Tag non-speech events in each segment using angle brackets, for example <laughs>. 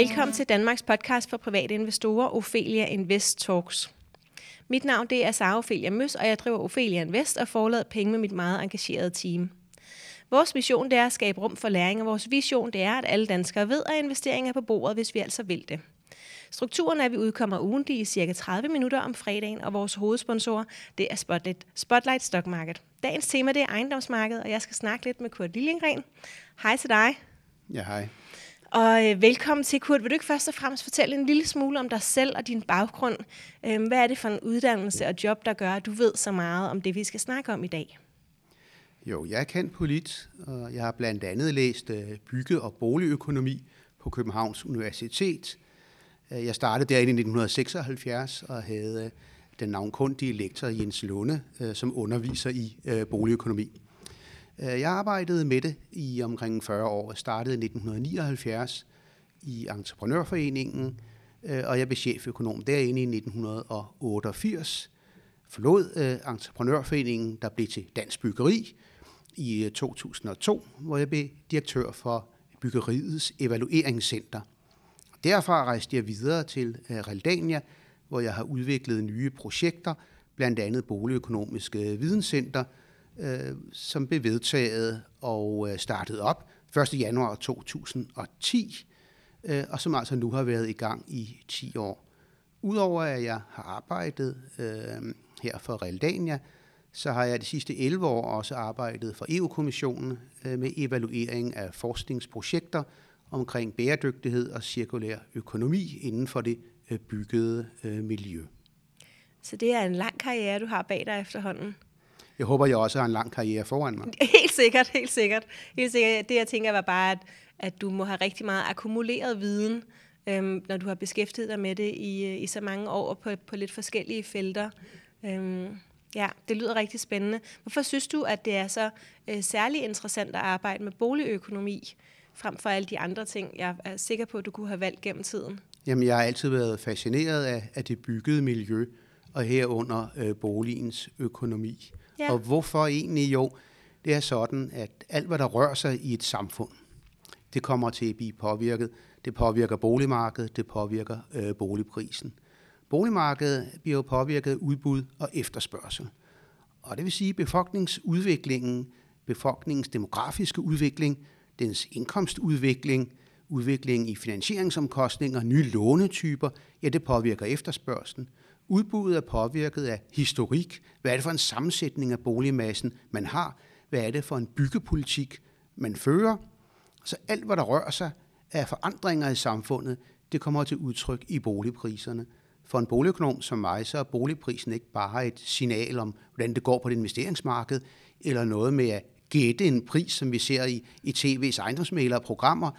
Velkommen til Danmarks podcast for private investorer, Ophelia Invest Talks. Mit navn det er Sara Ophelia Møs, og jeg driver Ophelia Invest og forlader penge med mit meget engagerede team. Vores mission det er at skabe rum for læring, og vores vision det er, at alle danskere ved, at investeringer er på bordet, hvis vi altså vil det. Strukturen er, at vi udkommer ugentlig i cirka 30 minutter om fredagen, og vores hovedsponsor det er Spotlight, Spotlight Stock Market. Dagens tema det er ejendomsmarkedet, og jeg skal snakke lidt med Kurt Lillingren. Hej til dig. Ja, hej. Og øh, velkommen til, Kurt. Vil du ikke først og fremmest fortælle en lille smule om dig selv og din baggrund? Øh, hvad er det for en uddannelse og job, der gør, at du ved så meget om det, vi skal snakke om i dag? Jo, jeg kan polit, og jeg har blandt andet læst øh, bygge- og boligøkonomi på Københavns Universitet. Øh, jeg startede derinde i 1976 og havde øh, den navnkundige lektor Jens Lunde øh, som underviser i boligøkonomi. Øh, jeg arbejdede med det i omkring 40 år. Jeg startede i 1979 i Entreprenørforeningen, øh, og jeg blev cheføkonom derinde i 1988. Forlod øh, Entreprenørforeningen, der blev til Dansk Byggeri, i 2002, hvor jeg blev direktør for Byggeriets Evalueringscenter. Derfra rejste jeg videre til Realdania, hvor jeg har udviklet nye projekter, blandt andet Boligøkonomiske Videnscenter, øh, som blev vedtaget og øh, startet op 1. januar 2010, øh, og som altså nu har været i gang i 10 år. Udover at jeg har arbejdet øh, her for Realdania, så har jeg de sidste 11 år også arbejdet for EU-kommissionen øh, med evaluering af forskningsprojekter omkring bæredygtighed og cirkulær økonomi inden for det øh, byggede øh, miljø. Så det er en lang karriere, du har bag dig efterhånden? Jeg håber, jeg også har en lang karriere foran mig. <laughs> Helt sikkert, helt sikkert. Helt sikkert. Det, jeg tænker, var bare, at, at du må have rigtig meget akkumuleret viden, øhm, når du har beskæftiget dig med det i, i så mange år på, på lidt forskellige felter. Øhm, Ja, det lyder rigtig spændende. Hvorfor synes du, at det er så øh, særlig interessant at arbejde med boligøkonomi, frem for alle de andre ting, jeg er sikker på, at du kunne have valgt gennem tiden? Jamen, jeg har altid været fascineret af, af det byggede miljø, og herunder øh, boligens økonomi. Ja. Og hvorfor egentlig? Jo, det er sådan, at alt, hvad der rører sig i et samfund, det kommer til at blive påvirket. Det påvirker boligmarkedet, det påvirker øh, boligprisen. Boligmarkedet bliver jo påvirket af udbud og efterspørgsel. Og det vil sige, at befolkningsudviklingen, befolkningens demografiske udvikling, dens indkomstudvikling, udviklingen i finansieringsomkostninger, nye lånetyper, ja, det påvirker efterspørgselen. Udbuddet er påvirket af historik. Hvad er det for en sammensætning af boligmassen, man har? Hvad er det for en byggepolitik, man fører? Så alt, hvad der rører sig af forandringer i samfundet, det kommer til udtryk i boligpriserne. For en boligøkonom som mig, så er boligprisen ikke bare et signal om, hvordan det går på det investeringsmarked, eller noget med at gætte en pris, som vi ser i, i tv's ejendomsmælere programmer,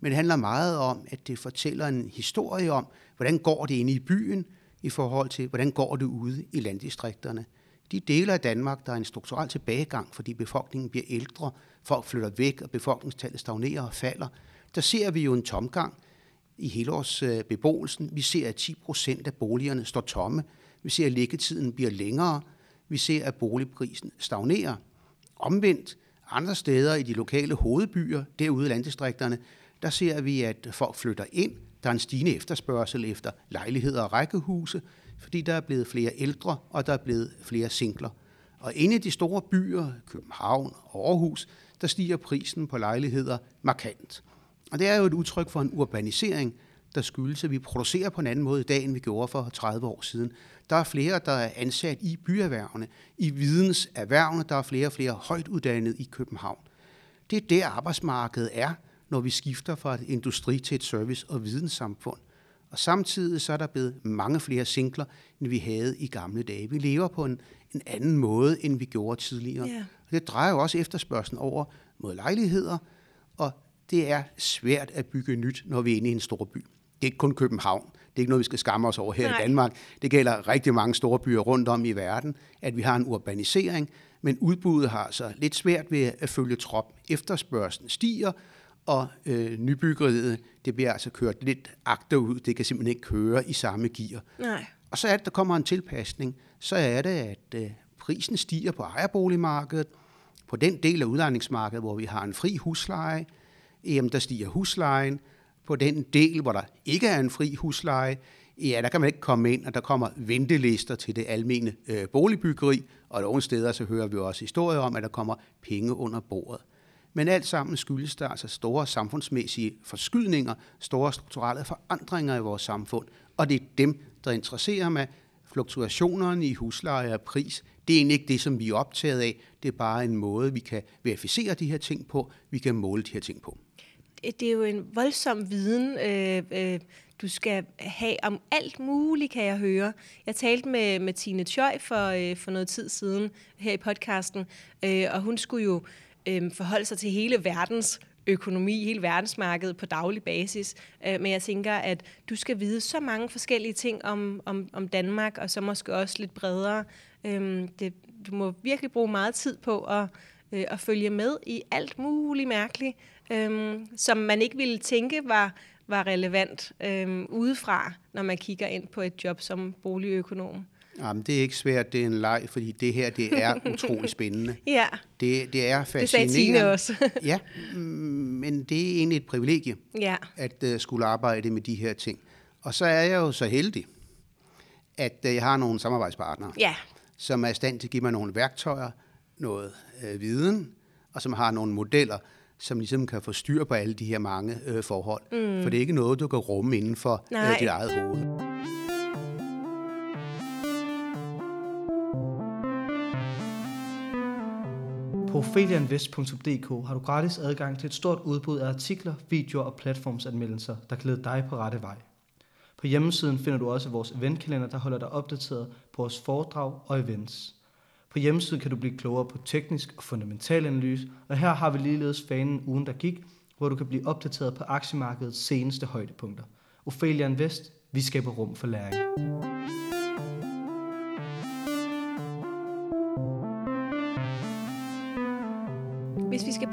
men det handler meget om, at det fortæller en historie om, hvordan går det inde i byen, i forhold til, hvordan går det ude i landdistrikterne. De dele af Danmark, der er en strukturel tilbagegang, fordi befolkningen bliver ældre, folk flytter væk, og befolkningstallet stagnerer og falder, der ser vi jo en tomgang, i hele års øh, beboelsen. Vi ser, at 10 procent af boligerne står tomme. Vi ser, at liggetiden bliver længere. Vi ser, at boligprisen stagnerer. Omvendt, andre steder i de lokale hovedbyer, derude i landdistrikterne, der ser vi, at folk flytter ind. Der er en stigende efterspørgsel efter lejligheder og rækkehuse, fordi der er blevet flere ældre, og der er blevet flere singler. Og inde i de store byer, København og Aarhus, der stiger prisen på lejligheder markant. Og det er jo et udtryk for en urbanisering, der skyldes, at vi producerer på en anden måde i dag, end vi gjorde for 30 år siden. Der er flere, der er ansat i byerhvervene, i videnserhvervene, der er flere og flere højt uddannet i København. Det er der arbejdsmarkedet er, når vi skifter fra et industri til et service- og videnssamfund. Og samtidig så er der blevet mange flere singler, end vi havde i gamle dage. Vi lever på en, en anden måde, end vi gjorde tidligere. Yeah. Og det drejer jo også efterspørgselen over mod lejligheder, og det er svært at bygge nyt, når vi er inde i en stor by. Det er ikke kun København. Det er ikke noget, vi skal skamme os over her Nej. i Danmark. Det gælder rigtig mange store byer rundt om i verden, at vi har en urbanisering, men udbuddet har så lidt svært ved at følge trop. Efterspørgselen stiger, og øh, nybyggeriet, det bliver altså kørt lidt agterud. Det kan simpelthen ikke køre i samme gear. Nej. Og så er det, der kommer en tilpasning. Så er det, at øh, prisen stiger på ejerboligmarkedet, på den del af udlejningsmarkedet, hvor vi har en fri husleje, jamen der stiger huslejen. på den del, hvor der ikke er en fri husleje, ja, der kan man ikke komme ind, og der kommer ventelister til det almene øh, boligbyggeri, og nogle steder så hører vi også historier om, at der kommer penge under bordet. Men alt sammen skyldes der altså store samfundsmæssige forskydninger, store strukturelle forandringer i vores samfund, og det er dem, der interesserer mig. Fluktuationerne i husleje og pris, det er egentlig ikke det, som vi er optaget af. Det er bare en måde, vi kan verificere de her ting på, vi kan måle de her ting på. Det er jo en voldsom viden, øh, øh, du skal have om alt muligt, kan jeg høre. Jeg talte med, med Tine Tjøj for, øh, for noget tid siden her i podcasten, øh, og hun skulle jo øh, Øhm, forholde sig til hele verdens økonomi, hele verdensmarkedet på daglig basis. Øh, men jeg tænker, at du skal vide så mange forskellige ting om, om, om Danmark, og så måske også lidt bredere. Øh, det, du må virkelig bruge meget tid på at, øh, at følge med i alt muligt mærkeligt, øh, som man ikke ville tænke var, var relevant øh, udefra, når man kigger ind på et job som boligøkonom. Jamen, det er ikke svært, det er en leg, fordi det her, det er <laughs> utrolig spændende. ja. Det, det er fascinerende. Det sagde Tine også. <laughs> ja, men det er egentlig et privilegie, ja. at uh, skulle arbejde med de her ting. Og så er jeg jo så heldig, at uh, jeg har nogle samarbejdspartnere, ja. som er i stand til at give mig nogle værktøjer, noget uh, viden, og som har nogle modeller, som ligesom kan få styr på alle de her mange uh, forhold. Mm. For det er ikke noget, du kan rumme inden for uh, dit eget hoved. På felianvest.dk har du gratis adgang til et stort udbud af artikler, videoer og platformsanmeldelser, der glæder dig på rette vej. På hjemmesiden finder du også vores eventkalender, der holder dig opdateret på vores foredrag og events. På hjemmesiden kan du blive klogere på teknisk og fundamental analyse, og her har vi ligeledes fanen ugen, der gik, hvor du kan blive opdateret på aktiemarkedets seneste højdepunkter. Ophelia Invest, vi skaber rum for læring.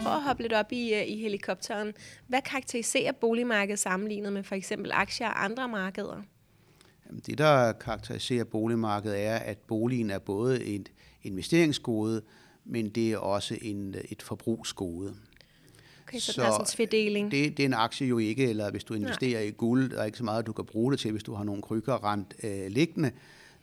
Prøve at hoppe lidt op i, uh, i helikopteren, hvad karakteriserer boligmarkedet sammenlignet med for eksempel aktier og andre markeder? Det, der karakteriserer boligmarkedet, er, at boligen er både et investeringsgode, men det er også en, et forbrugsgode. Okay, så, så der er sådan en fordeling. Det, det er en aktie jo ikke, eller hvis du investerer ja. i guld, der er ikke så meget, du kan bruge det til, hvis du har nogle krykker rent øh, liggende.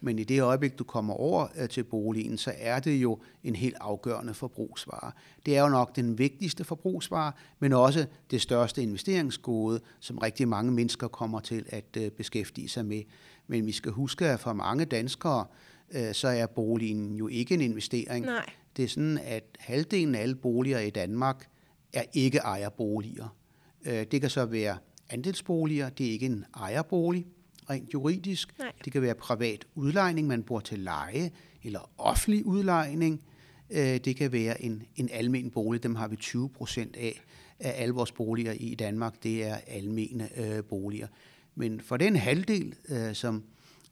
Men i det øjeblik, du kommer over øh, til boligen, så er det jo en helt afgørende forbrugsvare. Det er jo nok den vigtigste forbrugsvare, men også det største investeringsgode, som rigtig mange mennesker kommer til at øh, beskæftige sig med. Men vi skal huske, at for mange danskere, øh, så er boligen jo ikke en investering. Nej. Det er sådan, at halvdelen af alle boliger i Danmark er ikke ejerboliger. Det kan så være andelsboliger, det er ikke en ejerbolig rent juridisk. Nej. Det kan være privat udlejning, man bor til leje, eller offentlig udlejning. Øh, det kan være en, en almen bolig, dem har vi 20 procent af, af alle vores boliger i Danmark, det er almene øh, boliger. Men for den halvdel, øh, som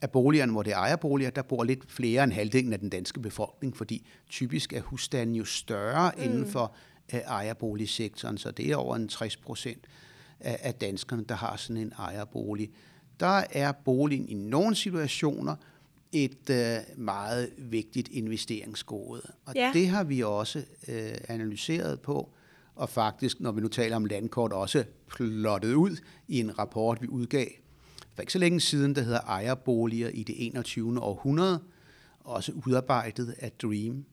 af boligerne, hvor det er ejerboliger, der bor lidt flere end halvdelen af den danske befolkning, fordi typisk er husstanden jo større mm. inden for øh, ejerboligsektoren, så det er over en 60 procent af, af danskerne, der har sådan en ejerbolig der er boligen i nogle situationer et øh, meget vigtigt investeringsgode. Og ja. det har vi også øh, analyseret på, og faktisk, når vi nu taler om landkort, også plottet ud i en rapport, vi udgav for ikke så længe siden, der hedder Ejerboliger i det 21. århundrede, også udarbejdet af Dream.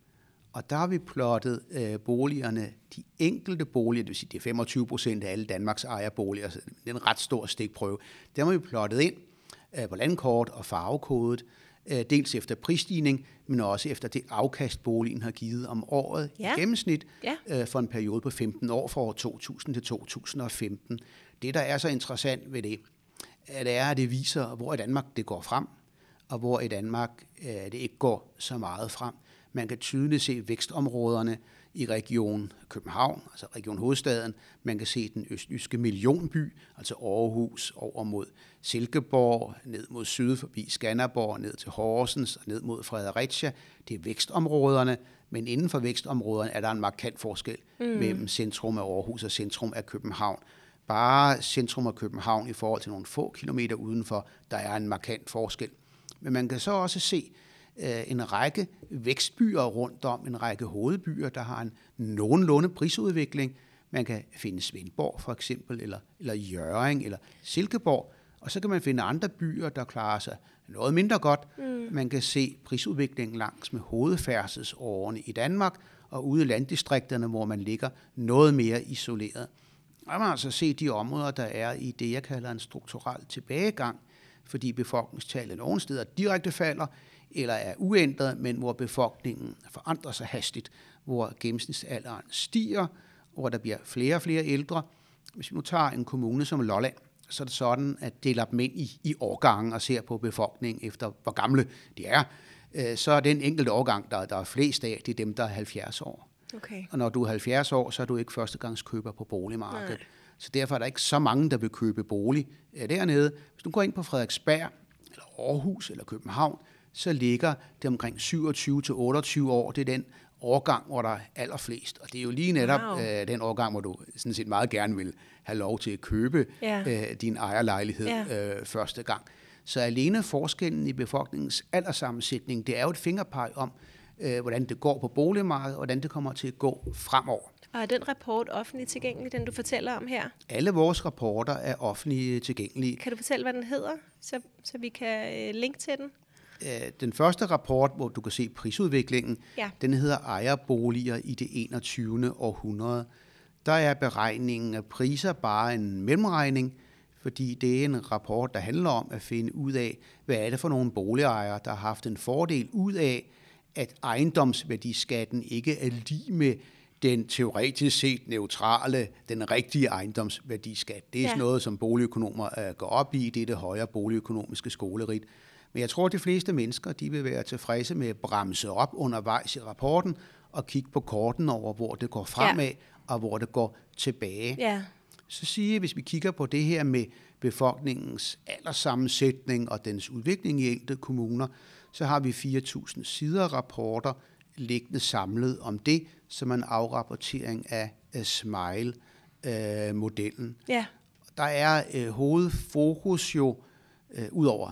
Og der har vi plottet øh, boligerne, de enkelte boliger, det vil sige, det er 25 procent af alle Danmarks ejerboliger, så det er en ret stor stikprøve. Der har vi plottet ind øh, på landkort og farvekodet, øh, dels efter prisstigning, men også efter det afkast, boligen har givet om året ja. i gennemsnit ja. øh, for en periode på 15 år fra år 2000 til 2015. Det, der er så interessant ved det, det er, at det viser, hvor i Danmark det går frem, og hvor i Danmark øh, det ikke går så meget frem. Man kan tydeligt se vækstområderne i region København, altså region Hovedstaden. Man kan se den østjyske millionby, altså Aarhus over mod Silkeborg, ned mod syd forbi Skanderborg, ned til Horsens og ned mod Fredericia. Det er vækstområderne, men inden for vækstområderne er der en markant forskel mm. mellem centrum af Aarhus og centrum af København. Bare centrum af København i forhold til nogle få kilometer udenfor, der er en markant forskel. Men man kan så også se, en række vækstbyer rundt om, en række hovedbyer, der har en nogenlunde prisudvikling, Man kan finde Svendborg for eksempel, eller, eller Jøring, eller Silkeborg, og så kan man finde andre byer, der klarer sig noget mindre godt. Mm. Man kan se prisudviklingen langs med hovedfærdselsårene i Danmark, og ude i landdistrikterne, hvor man ligger noget mere isoleret. Og man altså se de områder, der er i det, jeg kalder en strukturel tilbagegang, fordi befolkningstallet nogle steder direkte falder, eller er uændret, men hvor befolkningen forandrer sig hastigt, hvor gennemsnitsalderen stiger, hvor der bliver flere og flere ældre. Hvis vi nu tager en kommune som Lolland, så er det sådan, at deler dem ind i, i årgange og ser på befolkningen efter, hvor gamle de er. Øh, så er den enkelte årgang, der, der er flest af, det er dem, der er 70 år. Okay. Og når du er 70 år, så er du ikke førstegangskøber på boligmarkedet. Nej. Så derfor er der ikke så mange, der vil købe bolig øh, dernede. Hvis du går ind på Frederiksberg, eller Aarhus, eller København, så ligger det omkring 27 til 28 år. Det er den årgang, hvor der er allerflest. Og det er jo lige netop wow. øh, den årgang, hvor du sådan set meget gerne vil have lov til at købe ja. øh, din ejerlejlighed ja. øh, første gang. Så alene forskellen i befolkningens alderssammensætning, det er jo et fingerpeg om, øh, hvordan det går på boligmarkedet, og hvordan det kommer til at gå fremover. Og er den rapport offentligt tilgængelig, den du fortæller om her? Alle vores rapporter er offentligt tilgængelige. Kan du fortælle, hvad den hedder, så, så vi kan øh, linke til den? Øh, den første rapport, hvor du kan se prisudviklingen, ja. den hedder Ejerboliger i det 21. århundrede. Der er beregningen af priser bare en mellemregning, fordi det er en rapport, der handler om at finde ud af, hvad er det for nogle boligejere, der har haft en fordel ud af, at ejendomsværdiskatten ikke er lige med den teoretisk set neutrale, den rigtige ejendomsværdiskat. Det er ja. sådan noget, som boligøkonomer uh, går op i, det er det højere boligøkonomiske skolerit. Men jeg tror, at de fleste mennesker de vil være tilfredse med at bremse op undervejs i rapporten og kigge på korten over, hvor det går fremad ja. og hvor det går tilbage. Ja. Så siger hvis vi kigger på det her med befolkningens alderssammensætning og dens udvikling i enkelte kommuner, så har vi 4.000 sider rapporter liggende samlet om det, som en afrapportering af, af SMILE-modellen. Øh, ja. Der er øh, hovedfokus jo, øh, ud over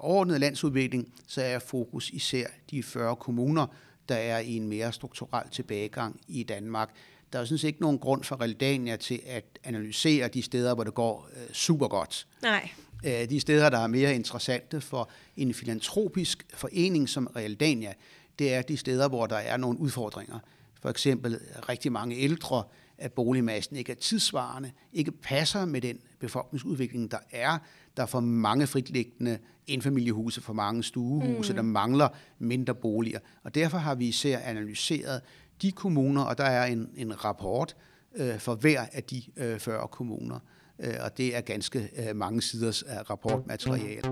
overordnet landsudvikling, så er fokus især de 40 kommuner, der er i en mere strukturel tilbagegang i Danmark. Der er jo sådan set ikke nogen grund for Realdania til at analysere de steder, hvor det går øh, super godt. Nej. Øh, de steder, der er mere interessante for en filantropisk forening som Realdania, det er de steder, hvor der er nogle udfordringer. For eksempel rigtig mange ældre, at boligmassen ikke er tidsvarende, ikke passer med den befolkningsudvikling, der er. Der er for mange fritliggende enfamiliehuse, for mange stuehuse, mm. der mangler mindre boliger. Og derfor har vi især analyseret de kommuner, og der er en, en rapport øh, for hver af de øh, 40 kommuner. Øh, og det er ganske øh, mange siders af rapportmateriale.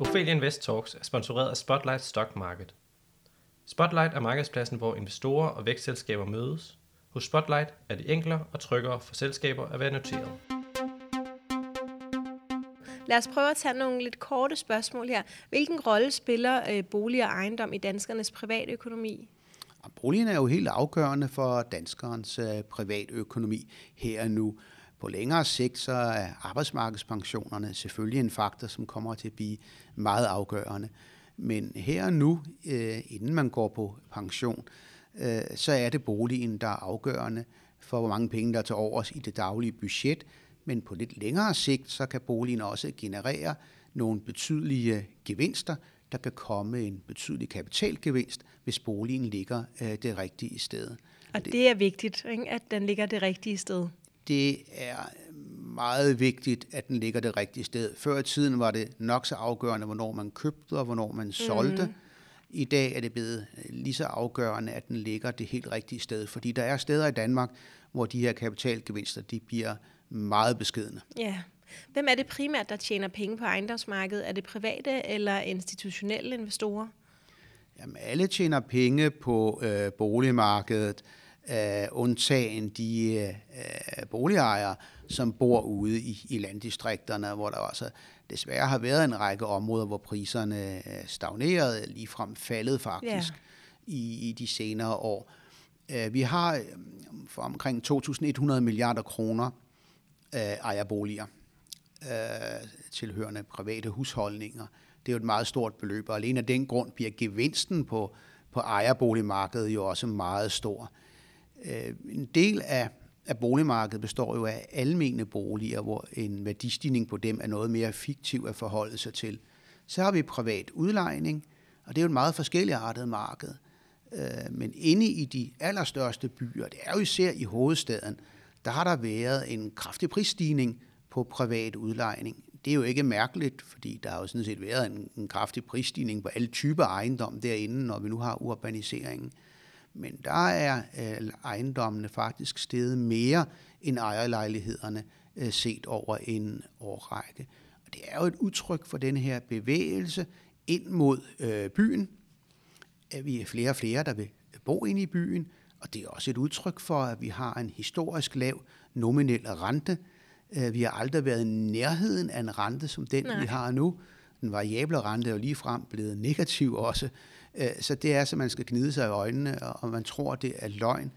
Ophelia Invest Talks er sponsoreret af Spotlight Stock Market. Spotlight er markedspladsen, hvor investorer og vækstselskaber mødes. Hos Spotlight er det enklere og tryggere for selskaber at være noteret. Lad os prøve at tage nogle lidt korte spørgsmål her. Hvilken rolle spiller øh, bolig og ejendom i danskernes private økonomi? Boligen er jo helt afgørende for danskernes øh, private økonomi her og nu. På længere sigt så er arbejdsmarkedspensionerne selvfølgelig en faktor, som kommer til at blive meget afgørende. Men her og nu, øh, inden man går på pension, øh, så er det boligen, der er afgørende for, hvor mange penge der tager overs i det daglige budget. Men på lidt længere sigt, så kan boligen også generere nogle betydelige gevinster. Der kan komme en betydelig kapitalgevinst, hvis boligen ligger øh, det rigtige sted. Og det, det er vigtigt, ikke? at den ligger det rigtige sted. Det er meget vigtigt, at den ligger det rigtige sted. Før i tiden var det nok så afgørende, hvornår man købte og hvornår man solgte. Mm. I dag er det blevet lige så afgørende, at den ligger det helt rigtige sted, fordi der er steder i Danmark, hvor de her kapitalgevinster de bliver meget beskedende. Ja. Hvem er det primært, der tjener penge på ejendomsmarkedet? Er det private eller institutionelle investorer? Jamen, alle tjener penge på øh, boligmarkedet, øh, undtagen de øh, boligejere, som bor ude i, i landdistrikterne, hvor der også desværre har været en række områder, hvor priserne stagnerede, ligefrem faldet faktisk ja. i, i de senere år. Øh, vi har øh, for omkring 2.100 milliarder kroner øh, ejerboliger øh, tilhørende private husholdninger. Det er jo et meget stort beløb, og alene af den grund bliver gevinsten på, på ejerboligmarkedet jo også meget stor. Øh, Øh, en del af af boligmarkedet består jo af almene boliger, hvor en værdistigning på dem er noget mere fiktiv at forholde sig til. Så har vi privat udlejning, og det er jo et meget forskelligartet marked. Øh, men inde i de allerstørste byer, det er jo især i hovedstaden, der har der været en kraftig prisstigning på privat udlejning. Det er jo ikke mærkeligt, fordi der har jo sådan set været en, en kraftig prisstigning på alle typer ejendom derinde, når vi nu har urbaniseringen. Men der er øh, ejendommene faktisk steget mere end ejerlejlighederne øh, set over en årrække. Og det er jo et udtryk for den her bevægelse ind mod øh, byen. At vi er flere og flere, der vil bo ind i byen, og det er også et udtryk for, at vi har en historisk lav nominel rente. Øh, vi har aldrig været i nærheden af en rente som den, Nej. vi har nu. Den variable rente er jo lige frem blevet negativ også. Øh, så det er, så man skal gnide sig i øjnene, og man tror, det er løgn.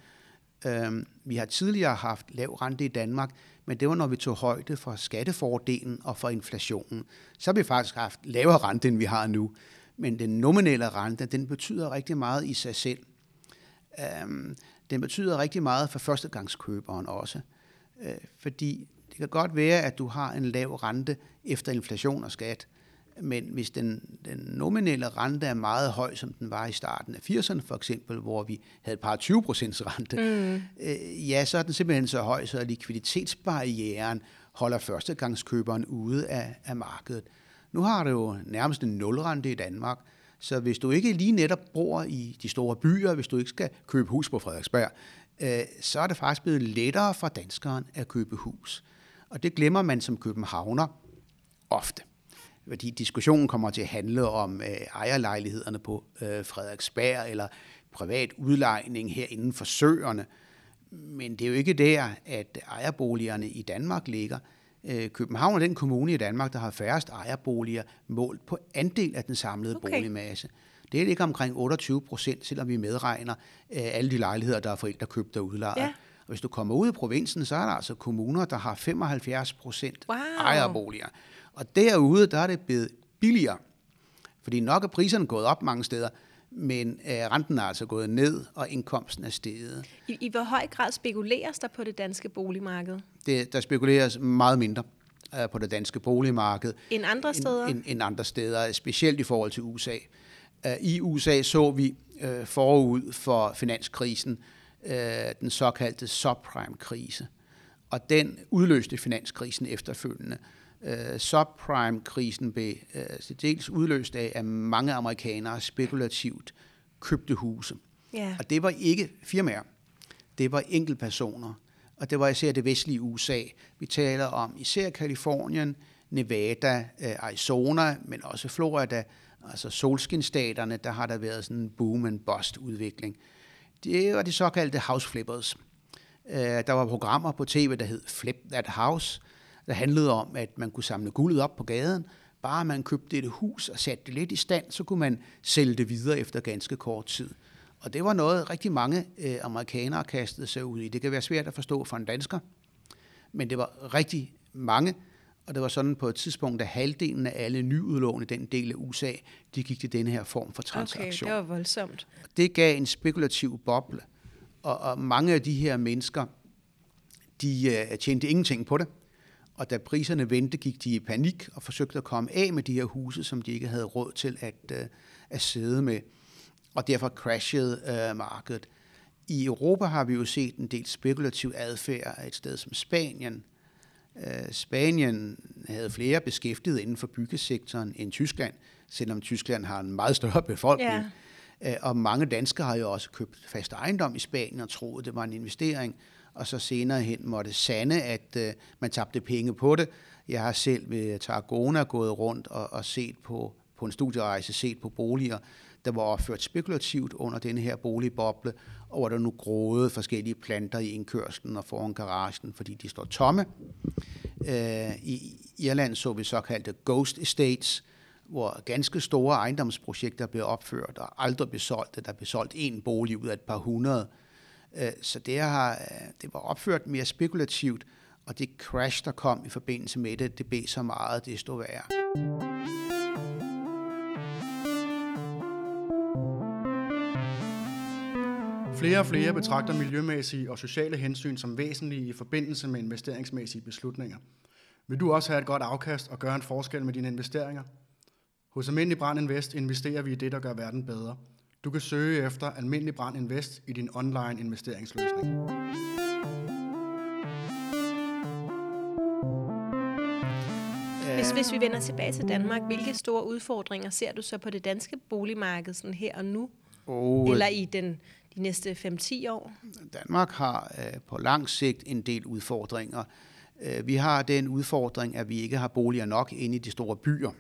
Øhm, vi har tidligere haft lav rente i Danmark, men det var, når vi tog højde for skattefordelen og for inflationen. Så har vi faktisk haft lavere rente, end vi har nu. Men den nominelle rente, den betyder rigtig meget i sig selv. Øhm, den betyder rigtig meget for førstegangskøberen også. Øh, fordi det kan godt være, at du har en lav rente efter inflation og skat, men hvis den, den nominelle rente er meget høj, som den var i starten af 80'erne for eksempel, hvor vi havde et par 20 procents rente, mm. øh, ja, så er den simpelthen så høj, så likviditetsbarrieren holder førstegangskøberen ude af, af markedet. Nu har du jo nærmest en nulrente i Danmark, så hvis du ikke lige netop bor i de store byer, hvis du ikke skal købe hus på Frederiksberg, øh, så er det faktisk blevet lettere for danskeren at købe hus. Og det glemmer man som københavner ofte fordi diskussionen kommer til at handle om øh, ejerlejlighederne på øh, Frederiksberg eller privat udlejning her inden for søerne. Men det er jo ikke der, at ejerboligerne i Danmark ligger. Øh, København er den kommune i Danmark, der har færrest ejerboliger målt på andel af den samlede okay. boligmasse. Det ligger omkring 28 procent, selvom vi medregner øh, alle de lejligheder, der er forældre købt og udlejet. Ja. Og hvis du kommer ud i provinsen, så er der altså kommuner, der har 75 procent wow. ejerboliger. Og derude, der er det blevet billigere. Fordi nok er priserne gået op mange steder, men øh, renten er altså gået ned, og indkomsten er steget. I, I hvor høj grad spekuleres der på det danske boligmarked? Det, der spekuleres meget mindre øh, på det danske boligmarked. End andre steder? End, end, end andre steder, specielt i forhold til USA. Øh, I USA så vi øh, forud for finanskrisen øh, den såkaldte subprime-krise, og den udløste finanskrisen efterfølgende. Uh, subprime-krisen blev uh, dels udløst af, at mange amerikanere spekulativt købte huse. Yeah. Og det var ikke firmaer, det var enkeltpersoner. Og det var især det vestlige USA. Vi taler om især Kalifornien, Nevada, uh, Arizona, men også Florida, altså solskinstaterne, der har der været sådan en boom and bust udvikling. Det var de såkaldte house flippers. Uh, der var programmer på tv, der hed Flip That House, der handlede om, at man kunne samle guldet op på gaden. Bare man købte et hus og satte det lidt i stand, så kunne man sælge det videre efter ganske kort tid. Og det var noget, rigtig mange øh, amerikanere kastede sig ud i. Det kan være svært at forstå for en dansker, men det var rigtig mange, og det var sådan på et tidspunkt, at halvdelen af alle nyudlån i den del af USA, de gik til denne her form for transaktion. Okay, det var voldsomt. Det gav en spekulativ boble, og, og mange af de her mennesker, de uh, tjente ingenting på det. Og da priserne vendte, gik de i panik og forsøgte at komme af med de her huse, som de ikke havde råd til at, uh, at sidde med. Og derfor crashede uh, markedet. I Europa har vi jo set en del spekulativ adfærd et sted som Spanien. Uh, Spanien havde flere beskæftigede inden for byggesektoren end Tyskland, selvom Tyskland har en meget større befolkning. Yeah. Uh, og mange danskere har jo også købt fast ejendom i Spanien og troede, det var en investering og så senere hen måtte sande, at øh, man tabte penge på det. Jeg har selv ved Tarragona gået rundt og, og set på, på en studierejse, set på boliger, der var opført spekulativt under denne her boligboble, og hvor der nu groede forskellige planter i indkørslen og foran garagen, fordi de står tomme. Øh, I Irland så vi såkaldte ghost estates, hvor ganske store ejendomsprojekter blev opført og aldrig blev solgt. Der blev solgt en bolig ud af et par hundrede. Øh, Øh, så det, har, øh, det var opført mere spekulativt, og det crash, der kom i forbindelse med det, det blev så meget, det stod værre. Flere og flere betragter miljømæssige og sociale hensyn som væsentlige i forbindelse med investeringsmæssige beslutninger. Vil du også have et godt afkast og gøre en forskel med dine investeringer? Hos Almindelig Brand Invest investerer vi i det, der gør verden bedre. Du kan søge efter Almindelig Brand Invest i din online investeringsløsning. Hvis, hvis vi vender tilbage til Danmark, hvilke store udfordringer ser du så på det danske boligmarked sådan her og nu? Og Eller i den, de næste 5-10 år? Danmark har øh, på lang sigt en del udfordringer. Øh, vi har den udfordring, at vi ikke har boliger nok inde i de store byer.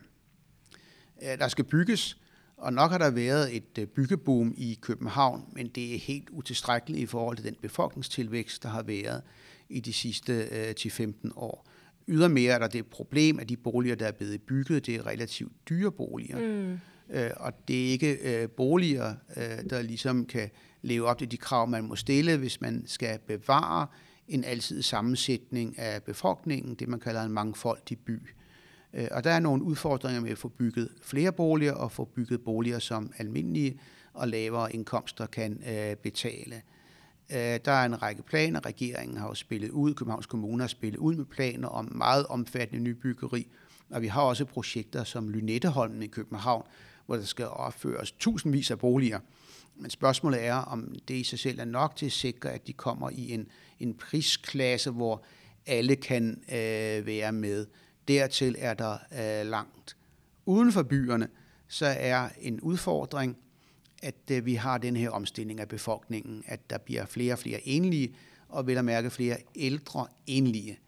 Øh, der skal bygges, og nok har der været et øh, byggeboom i København, men det er helt utilstrækkeligt i forhold til den befolkningstilvækst, der har været i de sidste øh, 10-15 år. Ydermere er der det problem, at de boliger, der er blevet bygget, det er relativt dyre boliger. Mm. Øh, og det er ikke øh, boliger, øh, der ligesom kan leve op til de krav, man må stille, hvis man skal bevare en altid sammensætning af befolkningen, det man kalder en mangfoldig by. Øh, og der er nogle udfordringer med at få bygget flere boliger og få bygget boliger, som almindelige og lavere indkomster kan øh, betale. Øh, der er en række planer, regeringen har jo spillet ud, Københavns Kommune har spillet ud med planer om meget omfattende nybyggeri, og vi har også projekter som Lynetteholmen i København, hvor der skal opføres tusindvis af boliger. Men spørgsmålet er, om det i sig selv er nok til at sikre, at de kommer i en, en prisklasse, hvor alle kan øh, være med. Dertil er der øh, langt. Uden for byerne, så er en udfordring, at øh, vi har den her omstilling af befolkningen, at der bliver flere og flere enlige, og vel at mærke flere ældre enlige.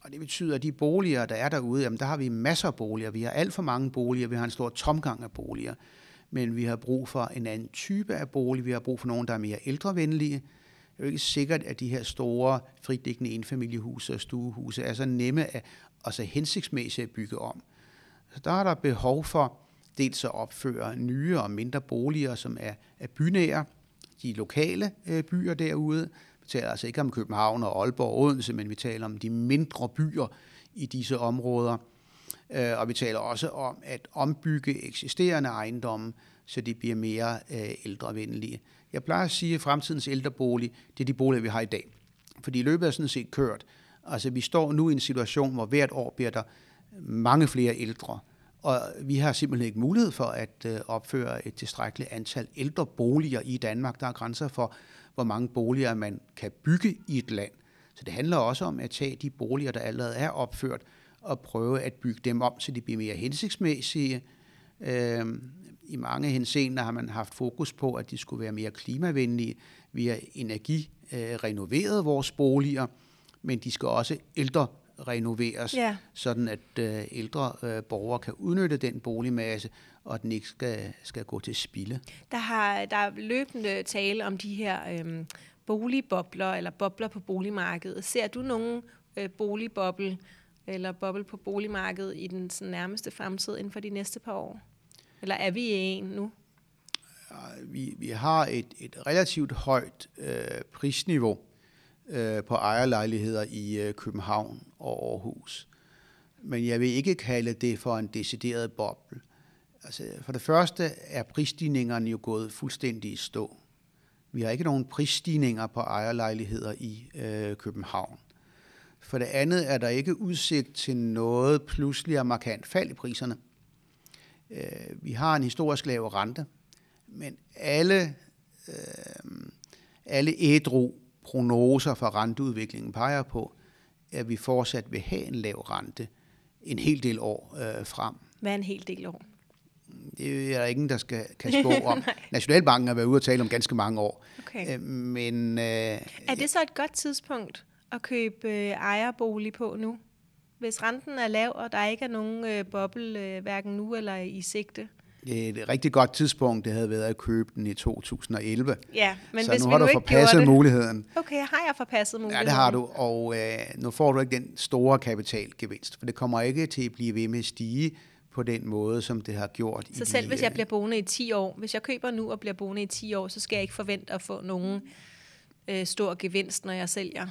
Og det betyder, at de boliger, der er derude, jamen der har vi masser af boliger. Vi har alt for mange boliger. Vi har en stor tomgang af boliger. Men vi har brug for en anden type af bolig. Vi har brug for nogen, der er mere ældrevenlige. Er jo ikke sikkert, at de her store fritliggende enfamiliehuse og stuehuse er så nemme at, og så hensigtsmæssigt at bygge om. Så der er der behov for dels at opføre nye og mindre boliger, som er, er bynære, de lokale øh, byer derude, vi taler altså ikke om København og Aalborg og Odense, men vi taler om de mindre byer i disse områder. Øh, og vi taler også om at ombygge eksisterende ejendomme, så de bliver mere øh, ældrevenlige. Jeg plejer at sige, at fremtidens ældrebolig, det er de boliger, vi har i dag. Fordi løbet er sådan set kørt. Altså, vi står nu i en situation, hvor hvert år bliver der mange flere ældre. Og vi har simpelthen ikke mulighed for at øh, opføre et tilstrækkeligt antal ældreboliger i Danmark. Der er grænser for, hvor mange boliger man kan bygge i et land. Så det handler også om at tage de boliger, der allerede er opført, og prøve at bygge dem om, så de bliver mere hensigtsmæssige. Øh, i mange henseender har man haft fokus på, at de skulle være mere klimavenlige. Vi har energirenoveret vores boliger, men de skal også ældre renoveres, Ja. sådan at øh, ældre øh, borgere kan udnytte den boligmasse, og at den ikke skal, skal gå til spilde. Der, har, der er løbende tale om de her øhm, boligbobler, eller bobler på boligmarkedet. Ser du nogen øh, boligboble, eller boble på boligmarkedet i den sådan, nærmeste fremtid inden for de næste par år? Eller er vi i en nu? Vi, vi har et, et relativt højt øh, prisniveau øh, på ejerlejligheder i øh, København og Aarhus. Men jeg vil ikke kalde det for en decideret boble. Altså, for det første er prisstigningerne jo gået fuldstændig i stå. Vi har ikke nogen prisstigninger på ejerlejligheder i øh, København. For det andet er der ikke udsigt til noget pludselig og markant fald i priserne. Øh, vi har en historisk lav rente, men alle, øh, alle ædru prognoser for renteudviklingen peger på, at vi fortsat vil have en lav rente en hel del år øh, frem. Hvad er en hel del år? Det er der ingen, der skal, kan spå <laughs> om. Nationalbanken har været ude og tale om ganske mange år. Okay. Øh, men øh, Er det så et godt tidspunkt at købe øh, ejerbolig på nu? Hvis renten er lav, og der ikke er nogen øh, boble, øh, hverken nu eller i sigte? et rigtig godt tidspunkt, det havde været at købe den i 2011. Ja, men så hvis nu vi har nu du ikke forpasset det- muligheden. Okay, har jeg forpasset Ja, muligheden? det har du, og øh, nu får du ikke den store kapitalgevinst, for det kommer ikke til at blive ved med at stige på den måde, som det har gjort. i Så de, selv hvis jeg øh, bliver boende i 10 år, hvis jeg køber nu og bliver boende i 10 år, så skal jeg ikke forvente at få nogen øh, stor gevinst, når jeg sælger.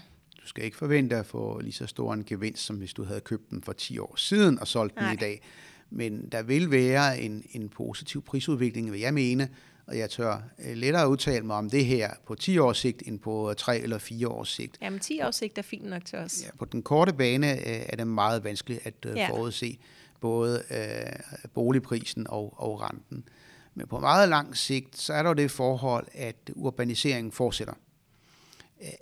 Du skal ikke forvente at få lige så stor en gevinst, som hvis du havde købt den for 10 år siden og solgt den Nej. i dag. Men der vil være en, en positiv prisudvikling, vil jeg mene, Og jeg tør øh, lettere udtale mig om det her på 10 års sigt, end på 3 eller 4 års sigt. Jamen 10 års sigt er fint nok til os. Ja, på den korte bane øh, er det meget vanskeligt at øh, ja. forudse både øh, boligprisen og, og renten. Men på meget lang sigt, så er der jo det forhold, at urbaniseringen fortsætter.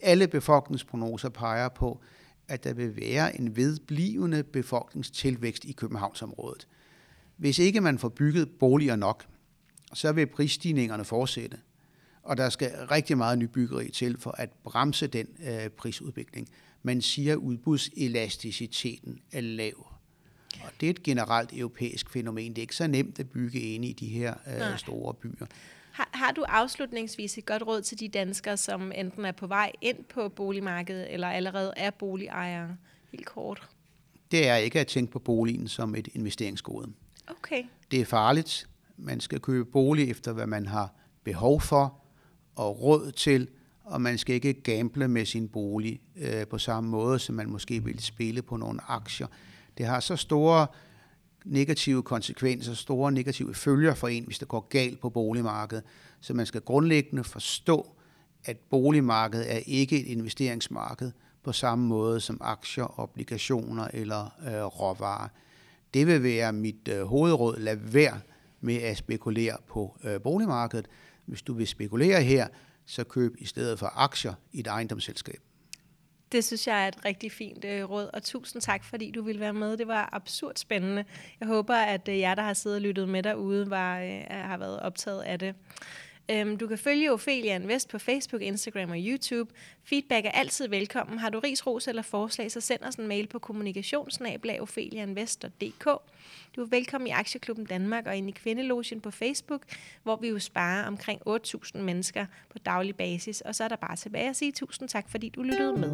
Alle befolkningsprognoser peger på, at der vil være en vedblivende befolkningstilvækst i Københavnsområdet. Hvis ikke man får bygget boliger nok, så vil prisstigningerne fortsætte. Og der skal rigtig meget nybyggeri til for at bremse den øh, prisudvikling. Man siger, at udbudselasticiteten er lav. Og det er et generelt europæisk fænomen. Det er ikke så nemt at bygge inde i de her øh, store byer. Har, har du afslutningsvis et godt råd til de danskere, som enten er på vej ind på boligmarkedet, eller allerede er boligejere? Helt kort. Det er ikke at tænke på boligen som et investeringsgode. Okay. Det er farligt. Man skal købe bolig efter, hvad man har behov for og råd til, og man skal ikke gamble med sin bolig øh, på samme måde, som man måske vil spille på nogle aktier. Det har så store negative konsekvenser, store negative følger for en, hvis det går galt på boligmarkedet. Så man skal grundlæggende forstå, at boligmarkedet er ikke et investeringsmarked på samme måde som aktier, obligationer eller øh, råvarer. Det vil være mit øh, hovedråd. Lad være med at spekulere på øh, boligmarkedet. Hvis du vil spekulere her, så køb i stedet for aktier i et ejendomsselskab. Det synes jeg er et rigtig fint øh, råd, og tusind tak, fordi du ville være med. Det var absurd spændende. Jeg håber, at øh, jer, der har siddet og lyttet med derude, var, øh, har været optaget af det. Øhm, du kan følge Ophelia Invest på Facebook, Instagram og YouTube. Feedback er altid velkommen. Har du ris, ros eller forslag, så send os en mail på kommunikationsnablag.opheliainvest.dk. Du er velkommen i Aktieklubben Danmark og ind i Kvindelogien på Facebook, hvor vi jo sparer omkring 8.000 mennesker på daglig basis. Og så er der bare tilbage at sige tusind tak, fordi du lyttede med.